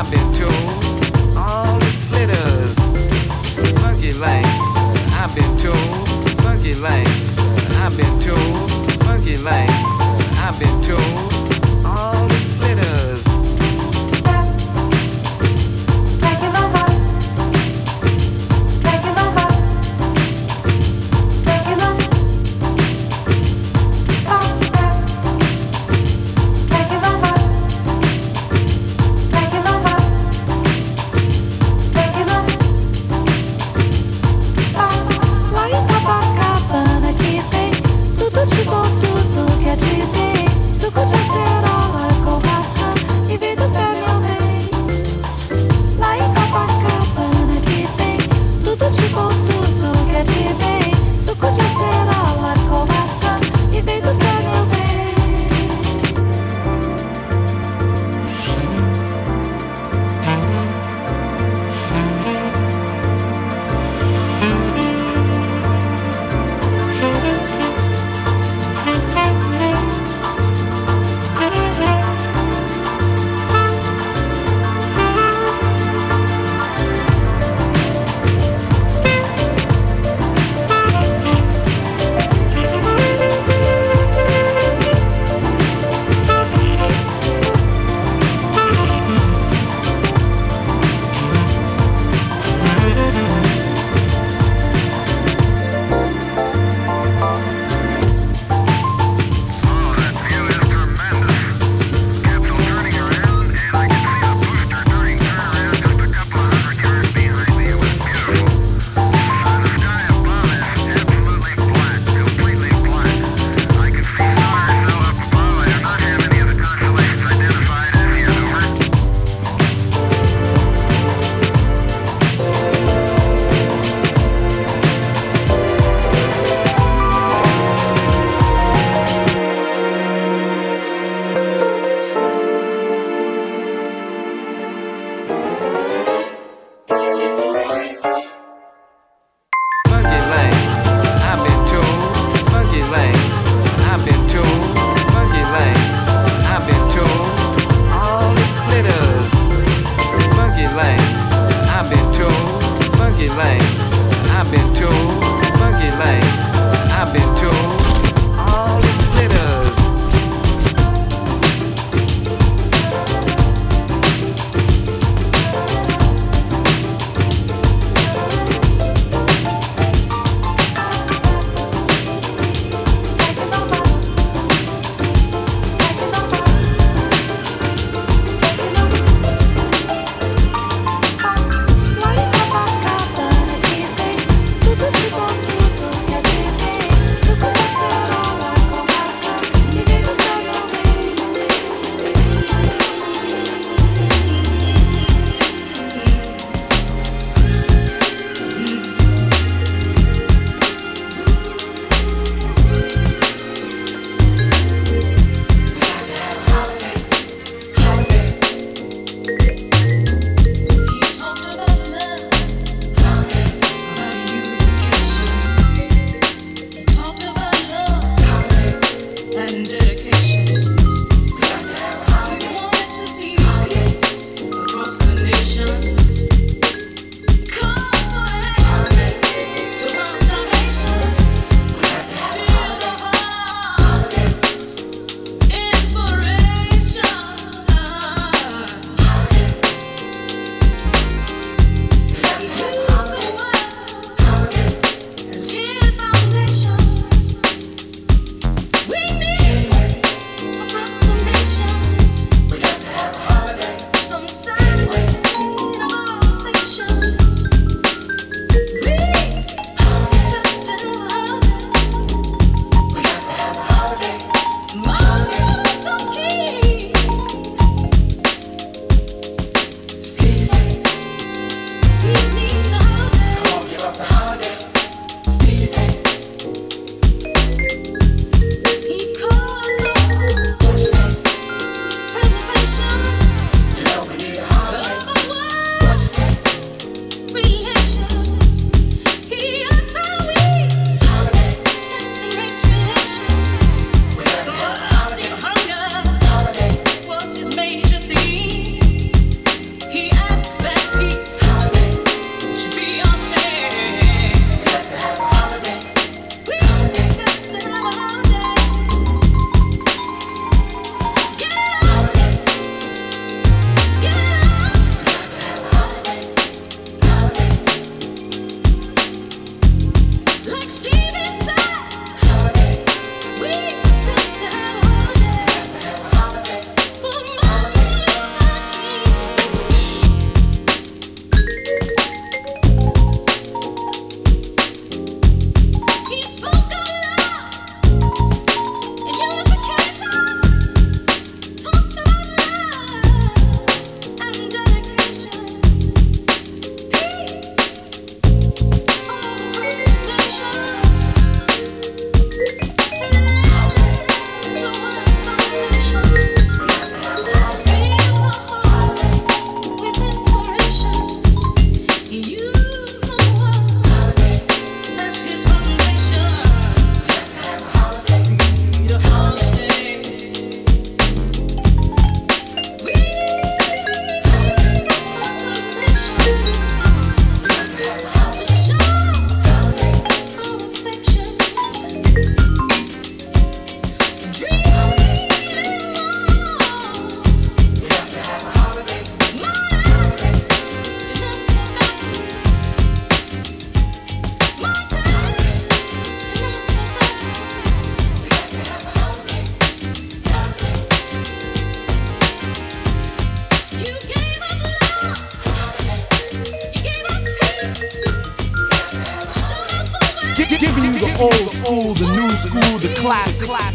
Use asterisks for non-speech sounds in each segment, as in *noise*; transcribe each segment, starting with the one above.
I've been told. All. Funky lane, I've been told. Funky I've been told. Funky I've been told.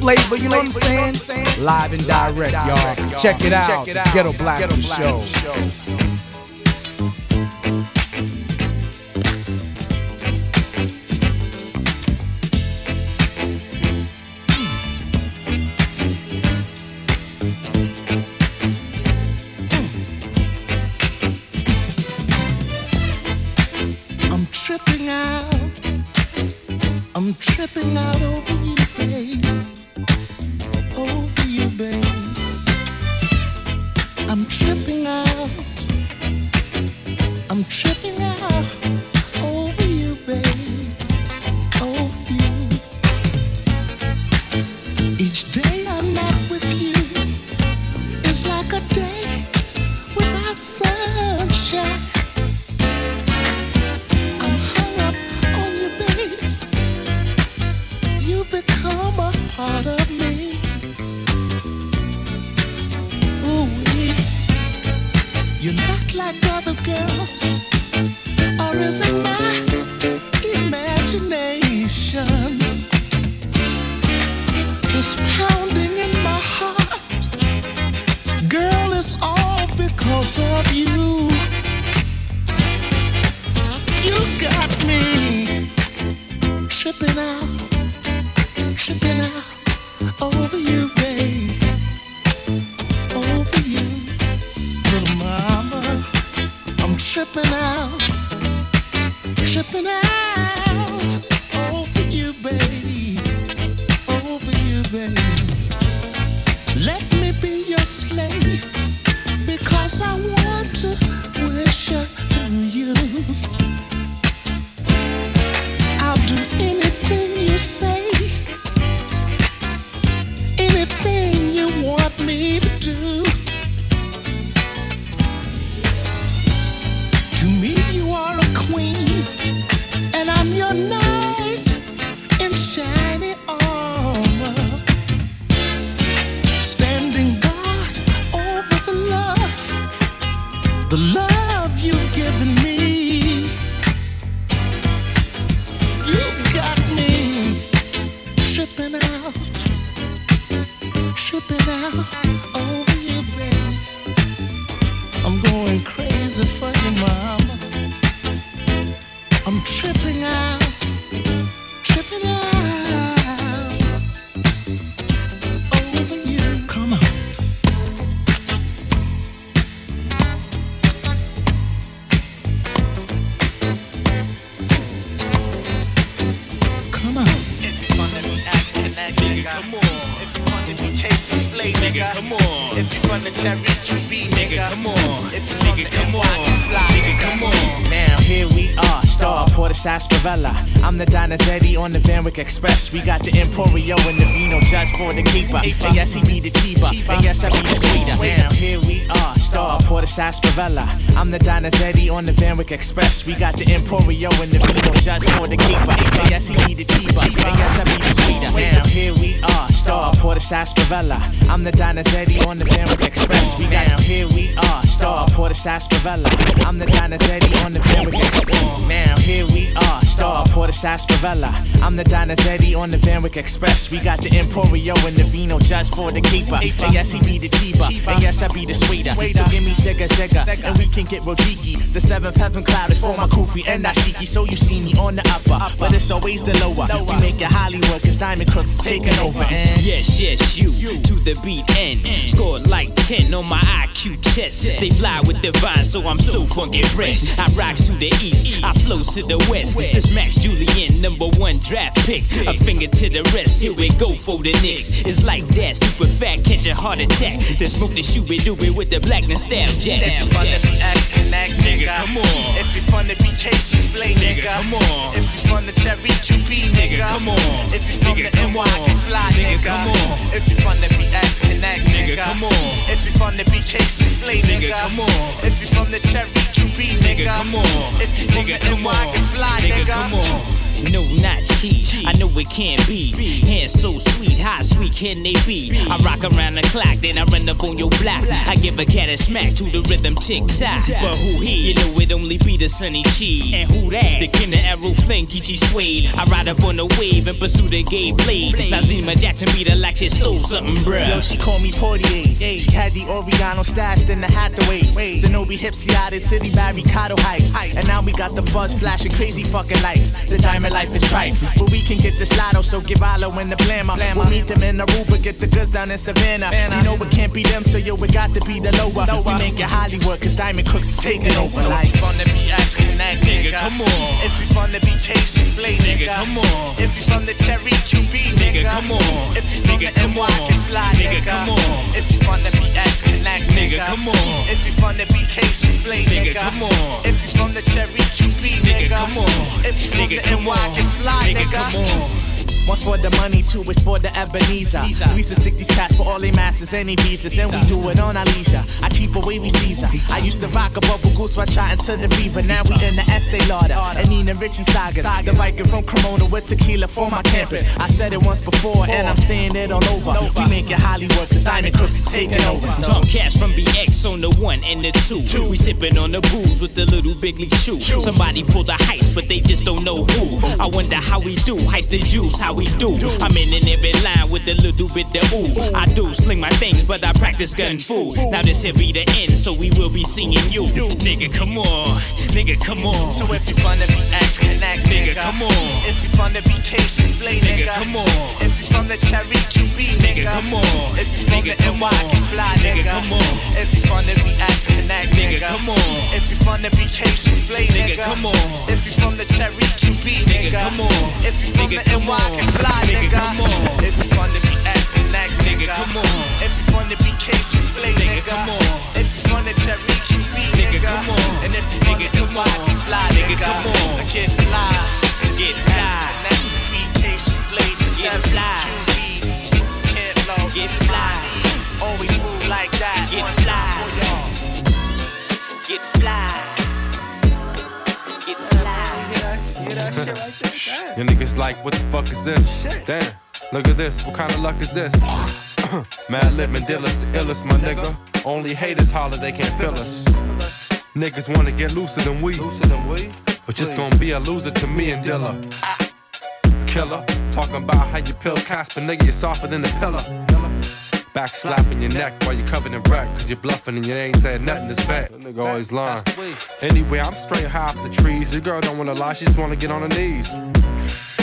Flavor, you know what I'm saying? Live and direct, y'all. Check it out. The Ghetto Blaster Show. I'm tripping out, tripping out Donizetti on the Van Wyck Express. We got the Emporio and the Vino just for the keeper. And yes, he be the cheaper. And yes, I be the sweeter. Now here we are, star Porter Sarsaparilla. I'm the Donizetti on the Van Express. We got the Emporio and the Vino just for the keeper. And yes, he be the cheaper. And yes, I be the sweeter. Now here we are, star Porter Sarsaparilla. I'm the Donizetti on the Van Wyck Express. We got here we are, star Porter Sarsaparilla. I'm the Donizetti on the Van Wyck Express. Now here we are, star Porter Sarsaparilla. I'm the Donizetti on the Van Wyck Express. We got the Emporio and the Vino just for the keeper. And yes, he be the cheaper. And yes, I be the sweeter. So give me Sega Sega, and we can get Rodiki. The seventh heaven cloud is for my Kufi and Ashiki. So you see me on the upper, but it's always the lower. We make it Hollywood, cause Diamond Crooks is taking over. And Yes, yes, you to the beat and mm. score like 10 on my IQ test. They fly with the vine, so I'm so funky fresh. I rocks to the east, I flows to the west. This Max Julien, number one draft pick. A finger to the rest, here we go for the Knicks. It's like that, super fat, catch a heart attack. Then smoke the shoe, we do it with the black and stab ask connect, nigga, come on. If you fun to be chasing flay, nigga, come on. If you fun to cherry QB, nigga, come on. If you from the NY, can fly, nigga, come on. If you fun to be ask connect, nigga, come on. If you fun to be chasing flay, nigga, come on. If you from the cherry QB, nigga, come on. If you from the NY, can fly, nigga, come on. No, not cheat. I know it can't be. Hands so sweet, how sweet can they be? I rock around the clock, then I run up on your block. I give a cat a smack to the rhythm tick tock. But who he? You know it only be the sunny cheese. And who that? The king of arrow flame, Kichi Suede. I ride up on the wave and pursue the gay blade. Now Zima Jackson beat her like she stole something, bruh. Yo, she called me Portier. She had the Oriano stashed in the Hathaway. Zenobi Hipsy out at City Barricado Heights. And now we got the fuzz flashing crazy fucking lights. The diamond life is trife. But we can get this lotto, so give Alo in the blammer. We'll meet them in Aruba, get the goods down in Savannah. You know it can't be them, so yo, it got to be the lower. We make it Hollywood, cause Diamond Crooks is taking over. So if you from the BX Connect, nigga, come on. If you from the BK Souffle, nigga, come on. If you from the Cherry QB, nigga, come on. If you from the NY can fly, Nigga, come on. If you the BX Connect, Nigga, come on. If you the BK Souffle, Nigga, nigga, come on. If you from the Cherry QB, nigga, come on. If you from the NY on. can fly, Nigga, nigga, come on. One's for the money, two is for the Ebenezer. We used to stick these cats for all they masters, any visas, and we do it on our leisure. I keep a wavy Caesar. I used to rock a bubble goose while shot into the fever. Now we in the Estee Lauder and Nina Ricci sagas. The Viking from Cremona with tequila for my campus. I said it once before, and I'm saying it all over. We make it Hollywood, cause Diamond Crooks is taking over. Tom Cash from BX on the one and the two. We sipping on the booze with the little big league shoe. Somebody pulled the heist, but they just don't know who. I wonder how we do. Heist the juice, how we do. I'm in in every line with a little bit of ooh. I do sling my things, but I practice gun fu. Now this here be the end, so we will be seeing you. Nigga, come on. Nigga, come on. So if you from the BX Connect, Nigga, nigga, come on. If you from the BK Souffle, Nigga, nigga, come on. If you from the Cherry QB, nigga, come on. If you from the come NY on. can fly, Nigga, nigga, come on. If you from the BX Connect, Nigga, nigga, come on. If you from the BK Souffle, Nigga, nigga, come on. If you from the Cherry QB, nigga, come on. If you from the NY on. can fly, Nigga, nigga, come on. If you from the BX Connect, Nigga, nigga, come on. If you from the BK Souffle, Nigga, nigga, come on. If you from the Cherry QB, Nigga, nigga, come on. And if you from Nigga, the NY on. can fly, Nigga, nigga, come on. Get fly. Get fly. Get fly. Get fly. Always move like that. Get fly. time for y'all. Get fly. Get fly. Your niggas like, what the fuck is this? Damn, look at this, what kind of luck is this? *clears throat* Madlib and Dilla's, illest, my nigga. Only haters holler, they can't feel us. Niggas wanna get looser than we. Looser than we? But just gonna be a loser to me and Dilla. Killer, talking about how you pill Casper, nigga, you're softer than a pillar. Back slapping your neck while you're covered in wreck, cause you're bluffing and you ain't said nothing this bad. That nigga always lying. Anyway, I'm straight high off the trees. Your girl don't wanna lie, she just wanna get on her knees.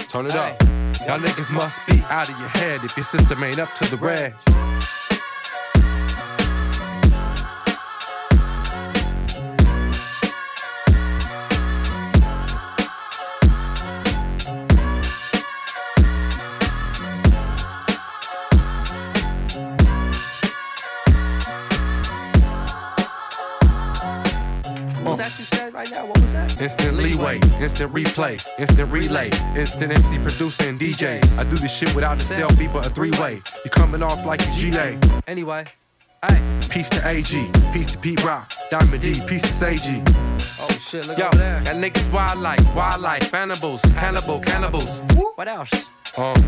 Turn it up. Y'all niggas must be out of your head if your system ain't up to the red. What was that you said right now? What was that? Instant leeway, instant replay, instant relay, instant MC producer and DJ. I do this shit without a cell beat but a three way. You coming off like a GA. Anyway, hey. Peace to AG, peace to Pete Rock, Diamond D, peace to Seiji. Oh shit, look Yo, over there. that niggas wildlife, wildlife, cannibals, Hannibal, cannibals. What else? Um,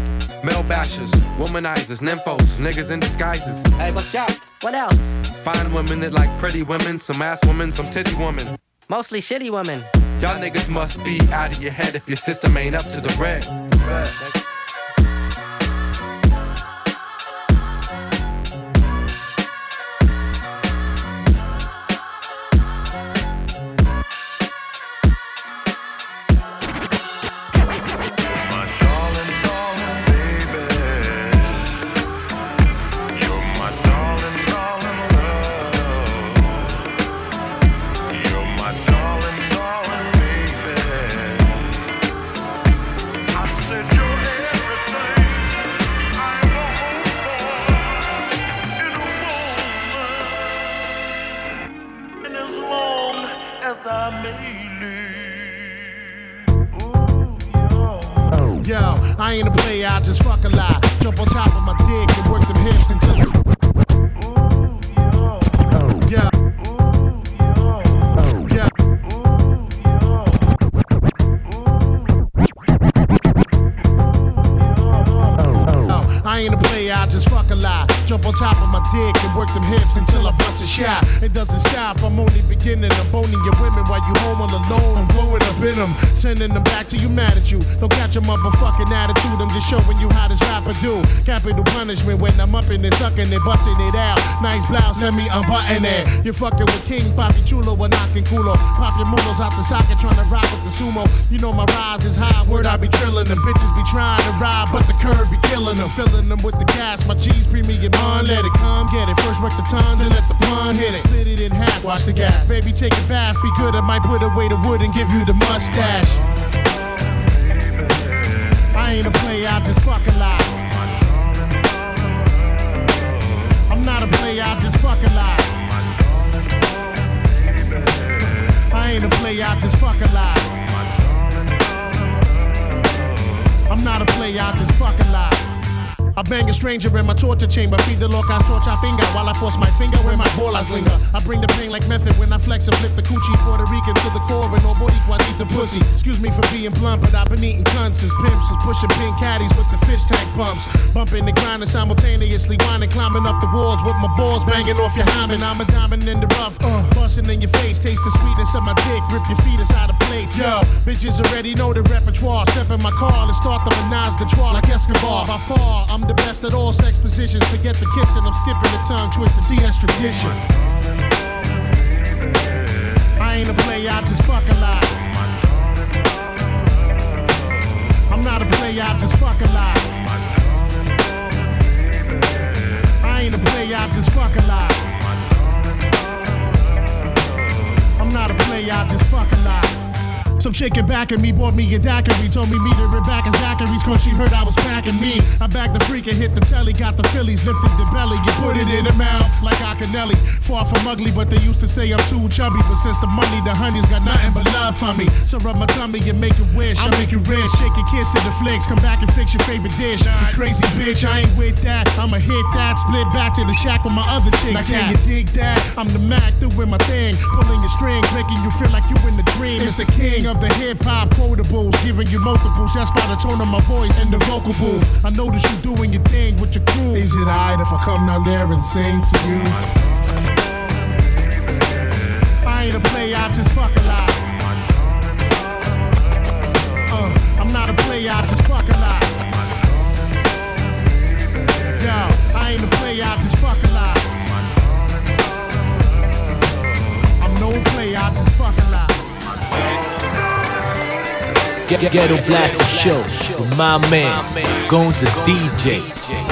male bashers, womanizers, nymphos, niggas in disguises. Hey, watch out. What else? Fine women that like pretty women, some ass women, some titty women. Mostly shitty women. Y'all niggas must be out of your head if your system ain't up to the red. I ain't a player, I just fuck a lie. Jump on top of my dick and work them hips until. Ooh, yo. Yeah. I ain't a player, I just fuck a. Jump on top of my dick and work them hips until I bust a shot. It doesn't stop I'm only beginning. I'm boning your women while you home all alone. I'm blowing up in them, sending them back to you mad at you. Don't catch a motherfucking attitude, I'm just showing you how this rapper do. Capital punishment when I'm up in it, sucking it, busting it out. Nice blouse, let me unbutton it. You're fucking with King Papi Chulo or knocking culo. Pop your mulos out the socket, trying to rock with the sumo. You know my rise is high, word I be trillin' them. Bitches be trying to ride, but the curve be killing them. Filling them with the gas, my cheese premium on, let it come, get it. First work the tongue, then let the pun hit it. Split it in half, watch the gas. Baby, take a bath, be good, I might put away the wood and give you the mustache. I ain't a play I just fucking lie. I'm not a player, I just fucking lie. I ain't a play I just fucking lie. I'm not a player, I just fucking lie. I bang a stranger in my torture chamber. Feed the loca torcha finger while I force my finger where my bolas linger. I bring the pain like method when I flex and flip the coochie Puerto Rican to the core and no boricuas eat the pussy. Excuse me for being blunt, but I've been eating cunts as pimps is pushing pink caddies with the fish tank pumps. Bumping and grinding simultaneously, whining, climbing up the walls with my balls banging off your hymen. I'm a diamond in the rough, uh, busting in your face. Taste the sweetness of my dick, rip your feet inside a plate. Yo, bitches already know the repertoire. Step in my car and start the menage the trois like Escobar. By far, I'm the best at all sex positions. Forget the kicks and I'm skipping the tongue twist to CS tradition. I ain't a player, I just fucking lie. I'm not a player, I just fucking lie. I ain't a player, I just fucking lie. I'm not a player, I just fucking lie. Some chick get back at me, bought me a daiquiri, told me meet her back in Zachary's, cause she heard I was packing me. I bagged the freak and hit the telly, got the Phillies, lifted the belly, you put it in the mouth like Akinelli. Far from ugly, but they used to say I'm too chubby. But since the money, the honey's got nothing but love for me. So rub my tummy and make a wish. I make you rich, shake your kiss to the flicks, come back and fix your favorite dish. You crazy bitch, I ain't with that. I'ma hit that, split back to the shack with my other chicks. Now can you dig that? I'm the Mac doing my thing, pulling your strings, making you feel like you in the dream. It's the king of the hip hop quotables, giving you multiples. That's by the tone of my voice and the vocal booth. I notice you doing your thing with your crew. Is it alright if I come down there and sing to you? I ain't a player, I just fucking lie. Uh, I'm not a player, I just fucking lie. Yo, I ain't a player, I just fucking lie. I'm no player, I just fucking lie. Get, Ghetto Blaster Show with my man, Gones the DJ.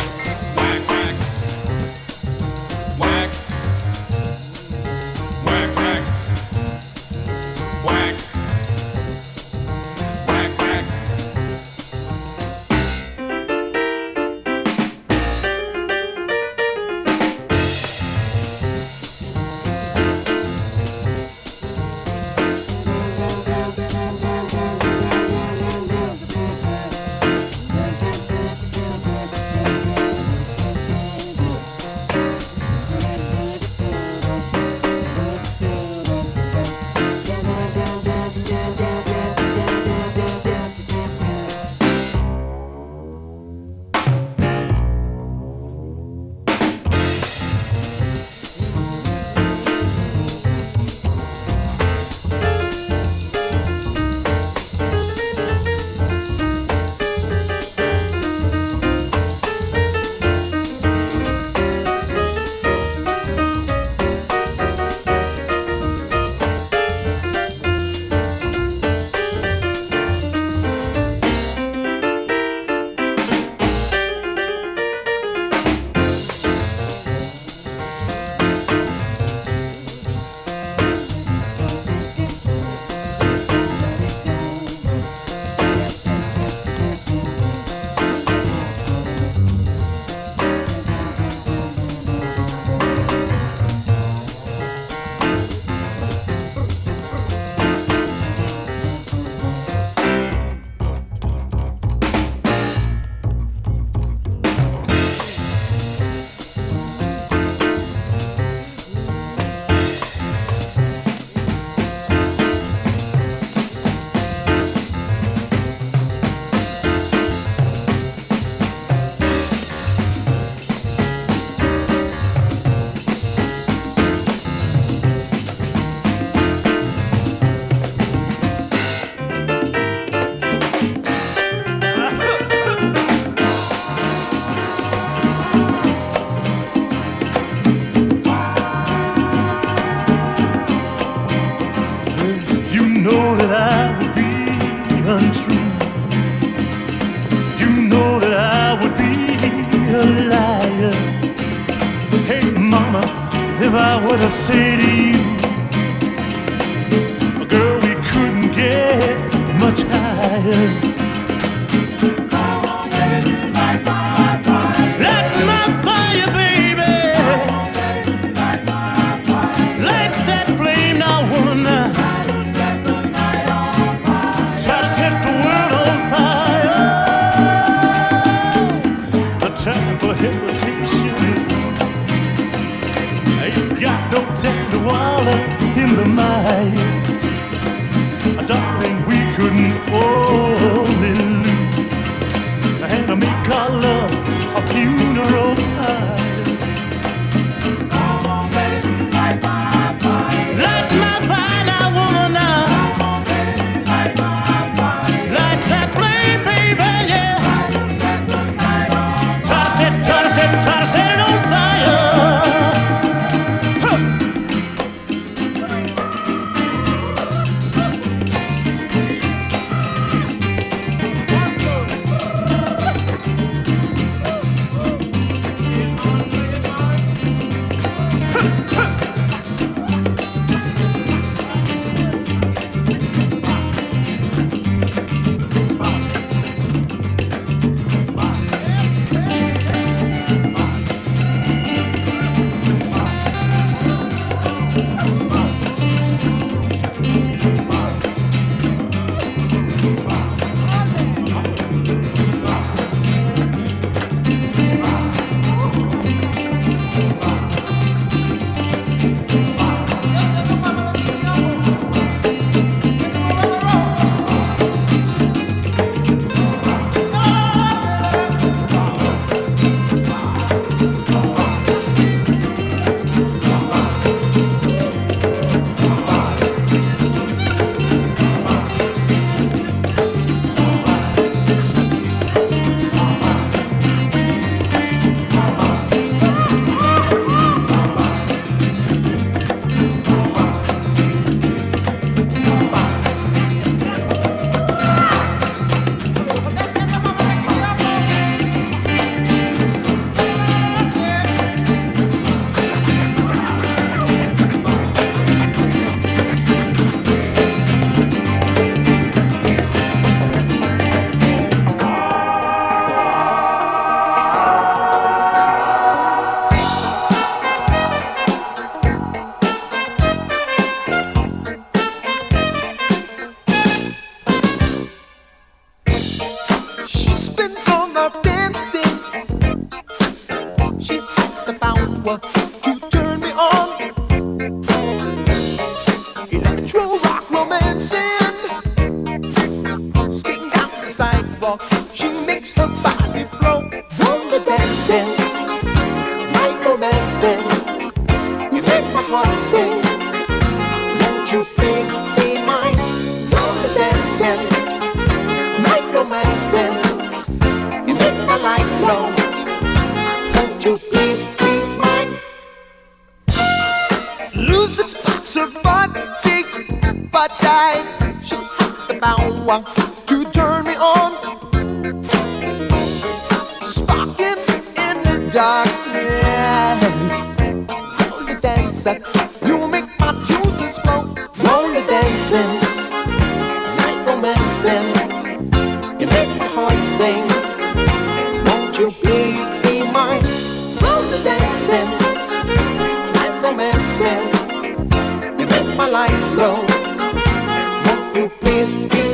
Won't you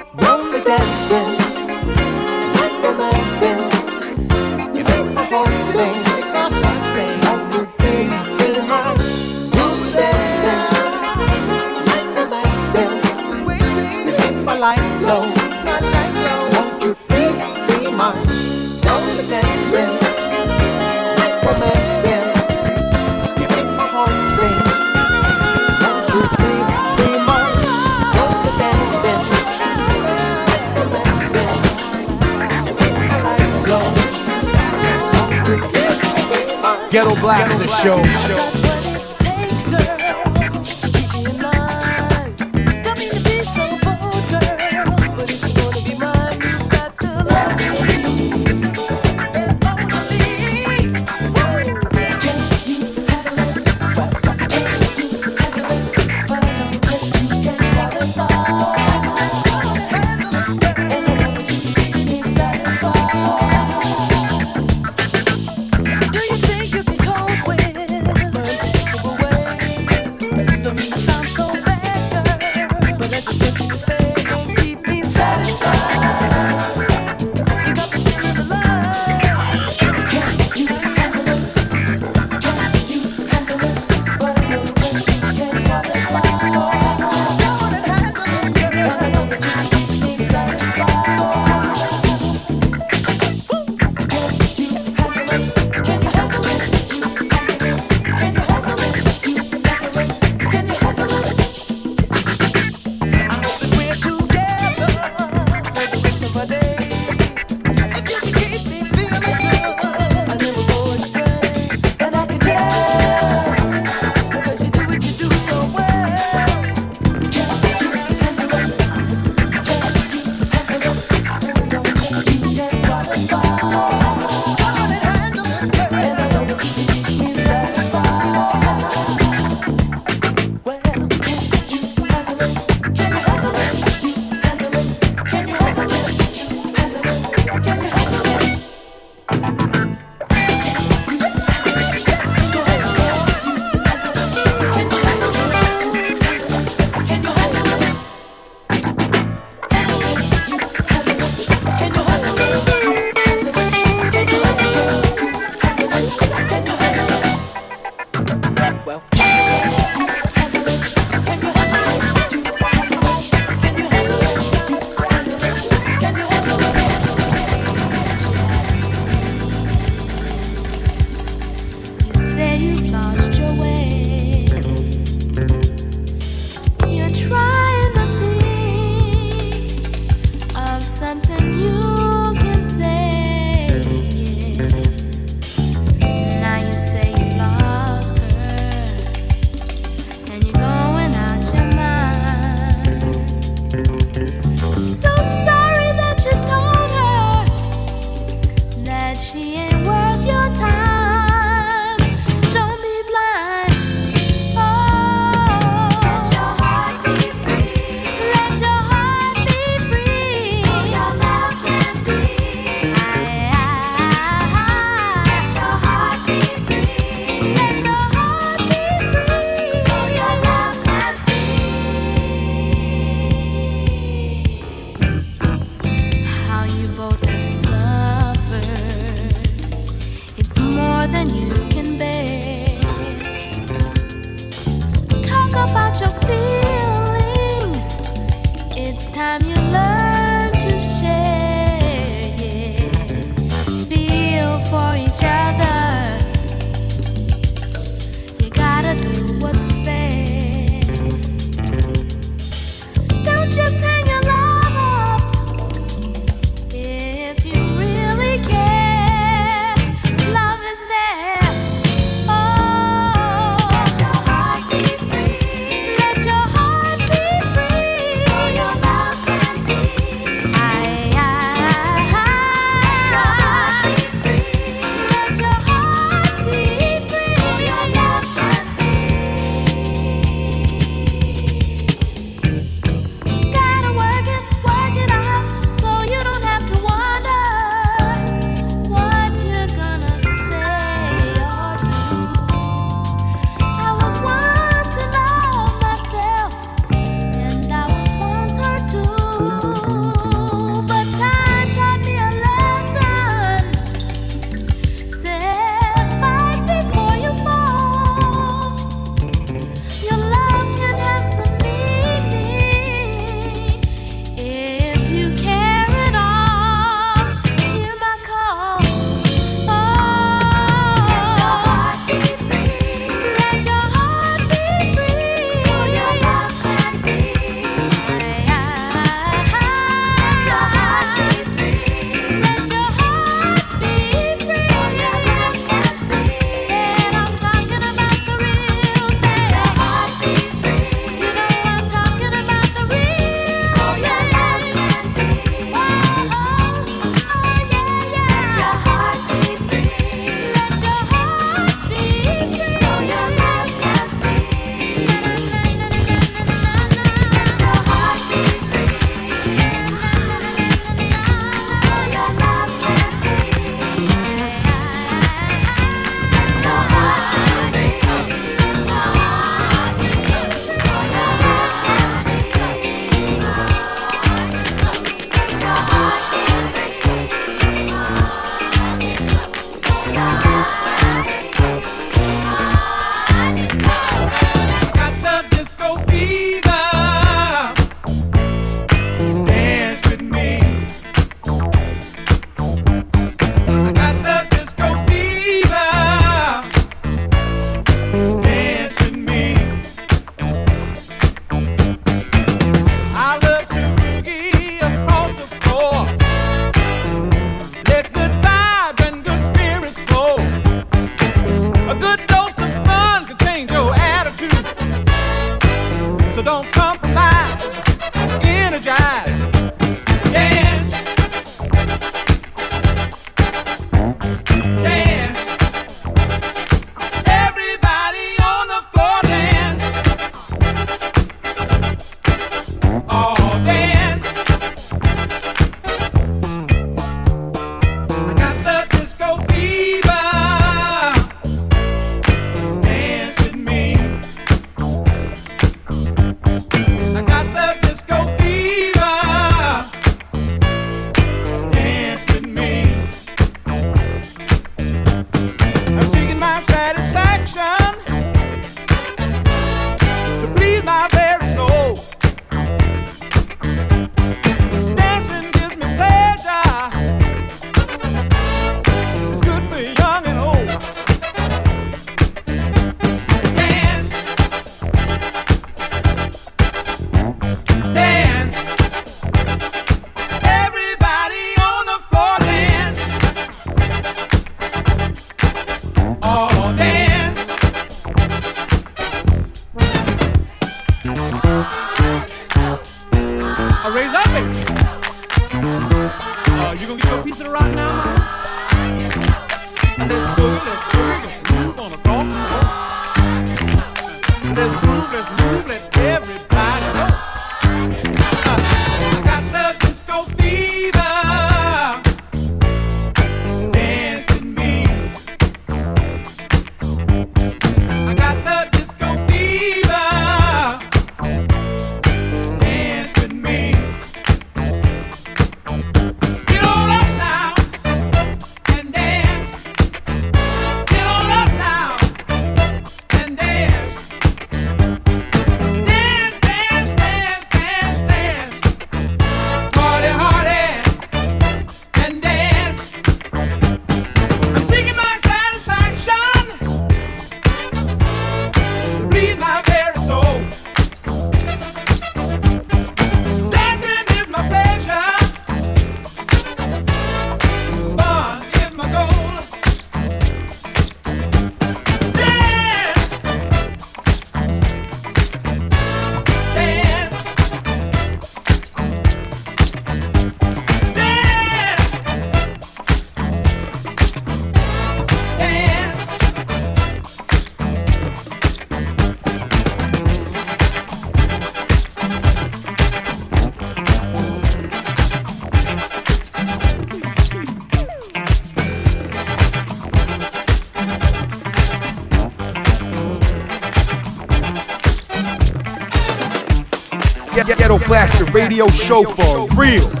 Blaster Radio Show for real.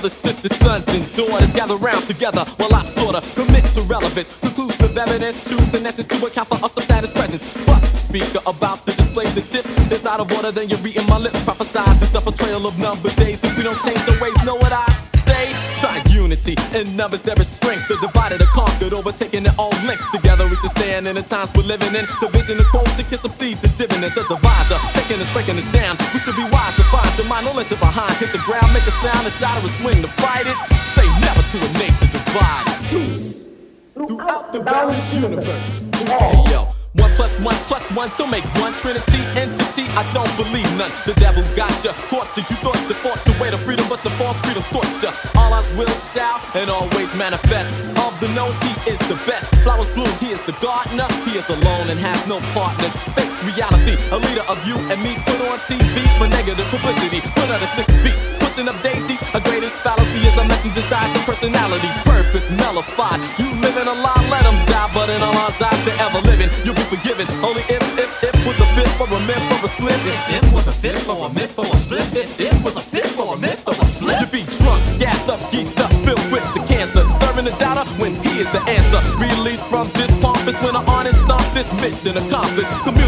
Brothers, sisters, sons, and daughters gather round together while I sorta commit to relevance, conclusive evidence, truth, and essence to account for us of that is present. Bust speaker about to display the tips. It's out of order, then you're reading my lips. Prophesize it's up a trail of number days. If we don't change the ways, know what I say? Try unity in numbers, there is strength. The divided are conquered, overtaking it all links. Together we should stand in the times we're living in. The vision of quotient can succeed the dividend. The divider. taking us, breaking us down. We should be wise to find your mind, don't let it behind. Hit the ground, make a sound, a shot or a swing to fight it. Say never to a nation divided. Peace throughout the boundless universe. Hey yo. One plus one plus one don't make one trinity entity. I don't believe none. The devil got you, caught you. You thought you fought your way to freedom, but your false freedom scorched you. All us will shout and always manifest. Of the known, he is the best. Flowers bloom, he gardener. He is alone and has no partners. Fake reality, a leader of you and me put on TV for negative publicity. Put under six feet, pushing up daisies. A greatest fallacy is a messenger's dies of personality. Purpose nullified. You living a lie, let them die, but in all our eyes, they're ever living. You'll be forgiven. Only if, if, if was a fifth or a myth or a split. If, if was a fifth or a myth or a split. If, if was a fifth or a myth or a split. You be drunk, gassed up, geesed up, filled with the cancer. Serving the doubter when he is the answer. Released from this toughest when an honest stomp this mission accomplished.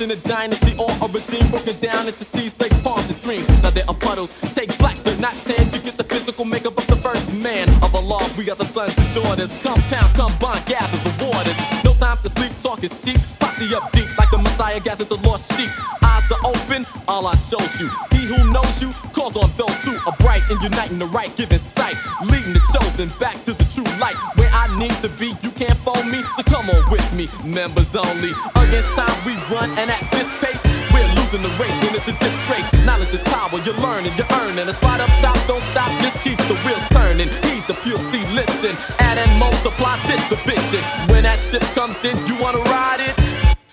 Ocean, a dynasty, or a regime broken down into seas, lakes, ponds, and streams. Now there are puddles. Take black, but not tan. You get the physical makeup of the first man of a law. We are the sons and daughters. Compound, combine, gather the waters. No time to sleep, talk is cheap. Posse up deep, like the Messiah gathered the lost sheep. Eyes are open, all I chose you. He who knows you calls on those who are bright and uniting the right, giving sight, leading the chosen back to the true light. Where I need to be, you can't phone me, so come on with me. Members only. Against time run, and at this pace, we're losing the race, and it's a disgrace. Knowledge is power, you're learning, you're earning. A spot up top, don't stop, just keep the wheels turning. Heed the few, see, listen, add and multiply this division. When that ship comes in, you wanna ride it?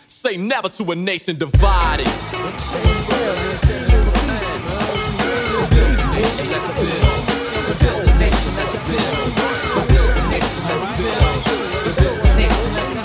Say never to a nation divided. A a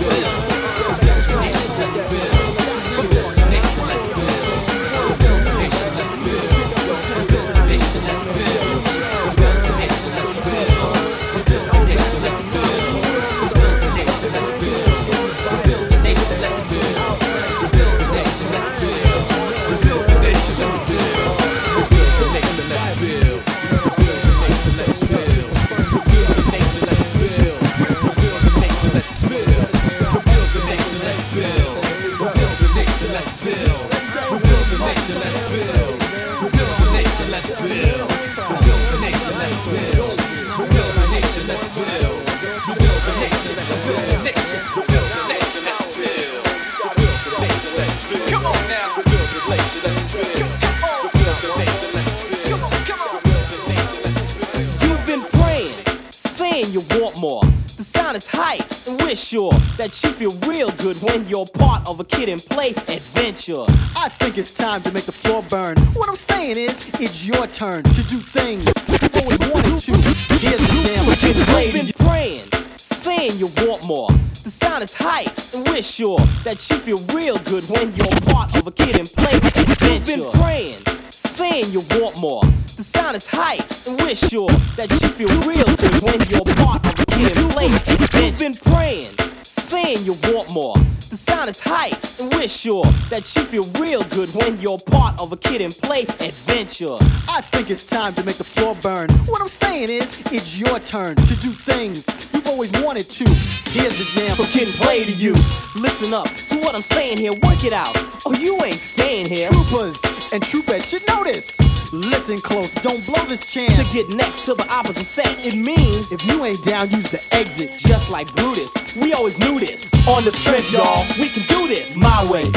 we're sure that you feel real good when you're part of a kid and play adventure. I think it's time to make the floor burn. What I'm saying is, it's your turn to do things you've always wanted to. Here's the jam. You've been praying, saying you want more. The sound is hype, and we're sure that you feel real good when you're part of a kid and play adventure. You've been praying, saying you want more. The sound is hype, and we're sure that you feel real good when you're part of a kid and play adventure. Been praying, saying you want more. The sound is hype, and we're sure that you feel real good when you're part of a kid and play adventure. I think it's time to make the floor burn. What I'm saying is, it's your turn to do things you've always wanted to. Here's the jam for getting play to you. Listen up to what I'm saying here, work it out. Oh, you ain't staying here. Troopers and troopettes should notice. Listen close, don't blow this chance. To get next to the opposite sex, it means if you ain't down, use the exit. Just like Brutus, we always knew this. On the strip, y'all, we can do this my way.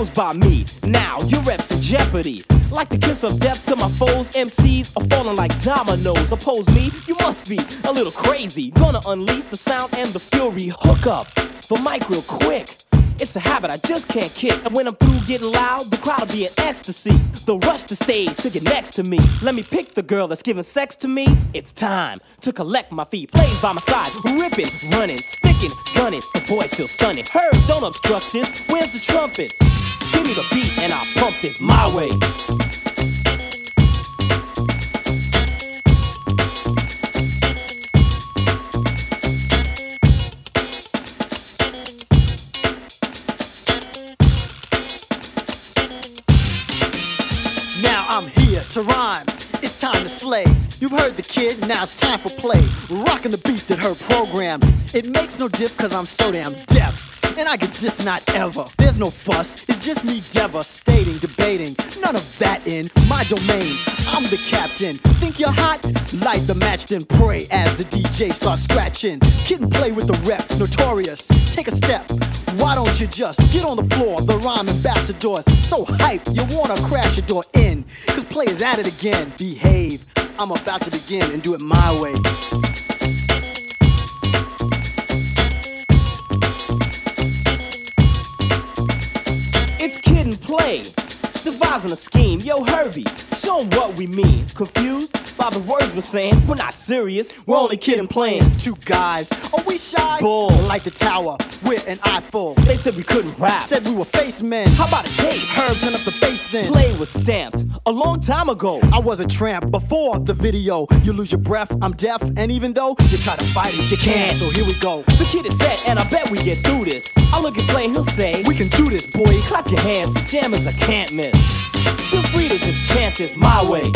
Composed by me. Now your reps in jeopardy. Like the kiss of death to my foes, MCs are falling like dominoes. Oppose me, you must be a little crazy. Gonna unleash the sound and the fury. Hook up the mic real quick. It's a habit I just can't kick. And when I'm through getting loud, the crowd'll be in ecstasy. They'll rush the stage to get next to me. Let me pick the girl that's giving sex to me. It's time to collect my feet. Plays by my side, ripping, running, sticking, gunning. The boy's still stunning. Herb, don't obstruct this. Where's the trumpets? Give me the beat and I'll pump this my way. To rhyme. It's time to slay. You've heard the kid, now it's time for play. Rocking the beat that her programs. It makes no diff cause I'm so damn deaf. And I get just not ever. There's no fuss, it's just me devastating, debating. None of that in my domain. I'm the captain. Think you're hot? Light the match, then pray as the DJ starts scratching. Kid and play with the rep, notorious. Take a step. Why don't you just get on the floor? The rhyme ambassadors so hype you wanna crash your door in. Cause players at it again. Behave. I'm about to begin and do it my way. And play. Devising a scheme. Yo, Hurby, show 'em what we mean. Confused by the words we're saying? We're not serious. We're only kidding playing. Two guys. Are we shy? Bull. Like the tower. with an eye full. They said we couldn't rap. Said we were face men. How about a taste? Herb, turn up the bass then. Play was stamped a long time ago. I was a tramp before the video. You lose your breath, I'm deaf, and even though you try to fight it, you can't. So here we go. The kid is set, and I bet we get through this. I look at play, he'll say, We can do this, boy. Clap your hands, this jam is a can't miss. Feel free to just chant this my way.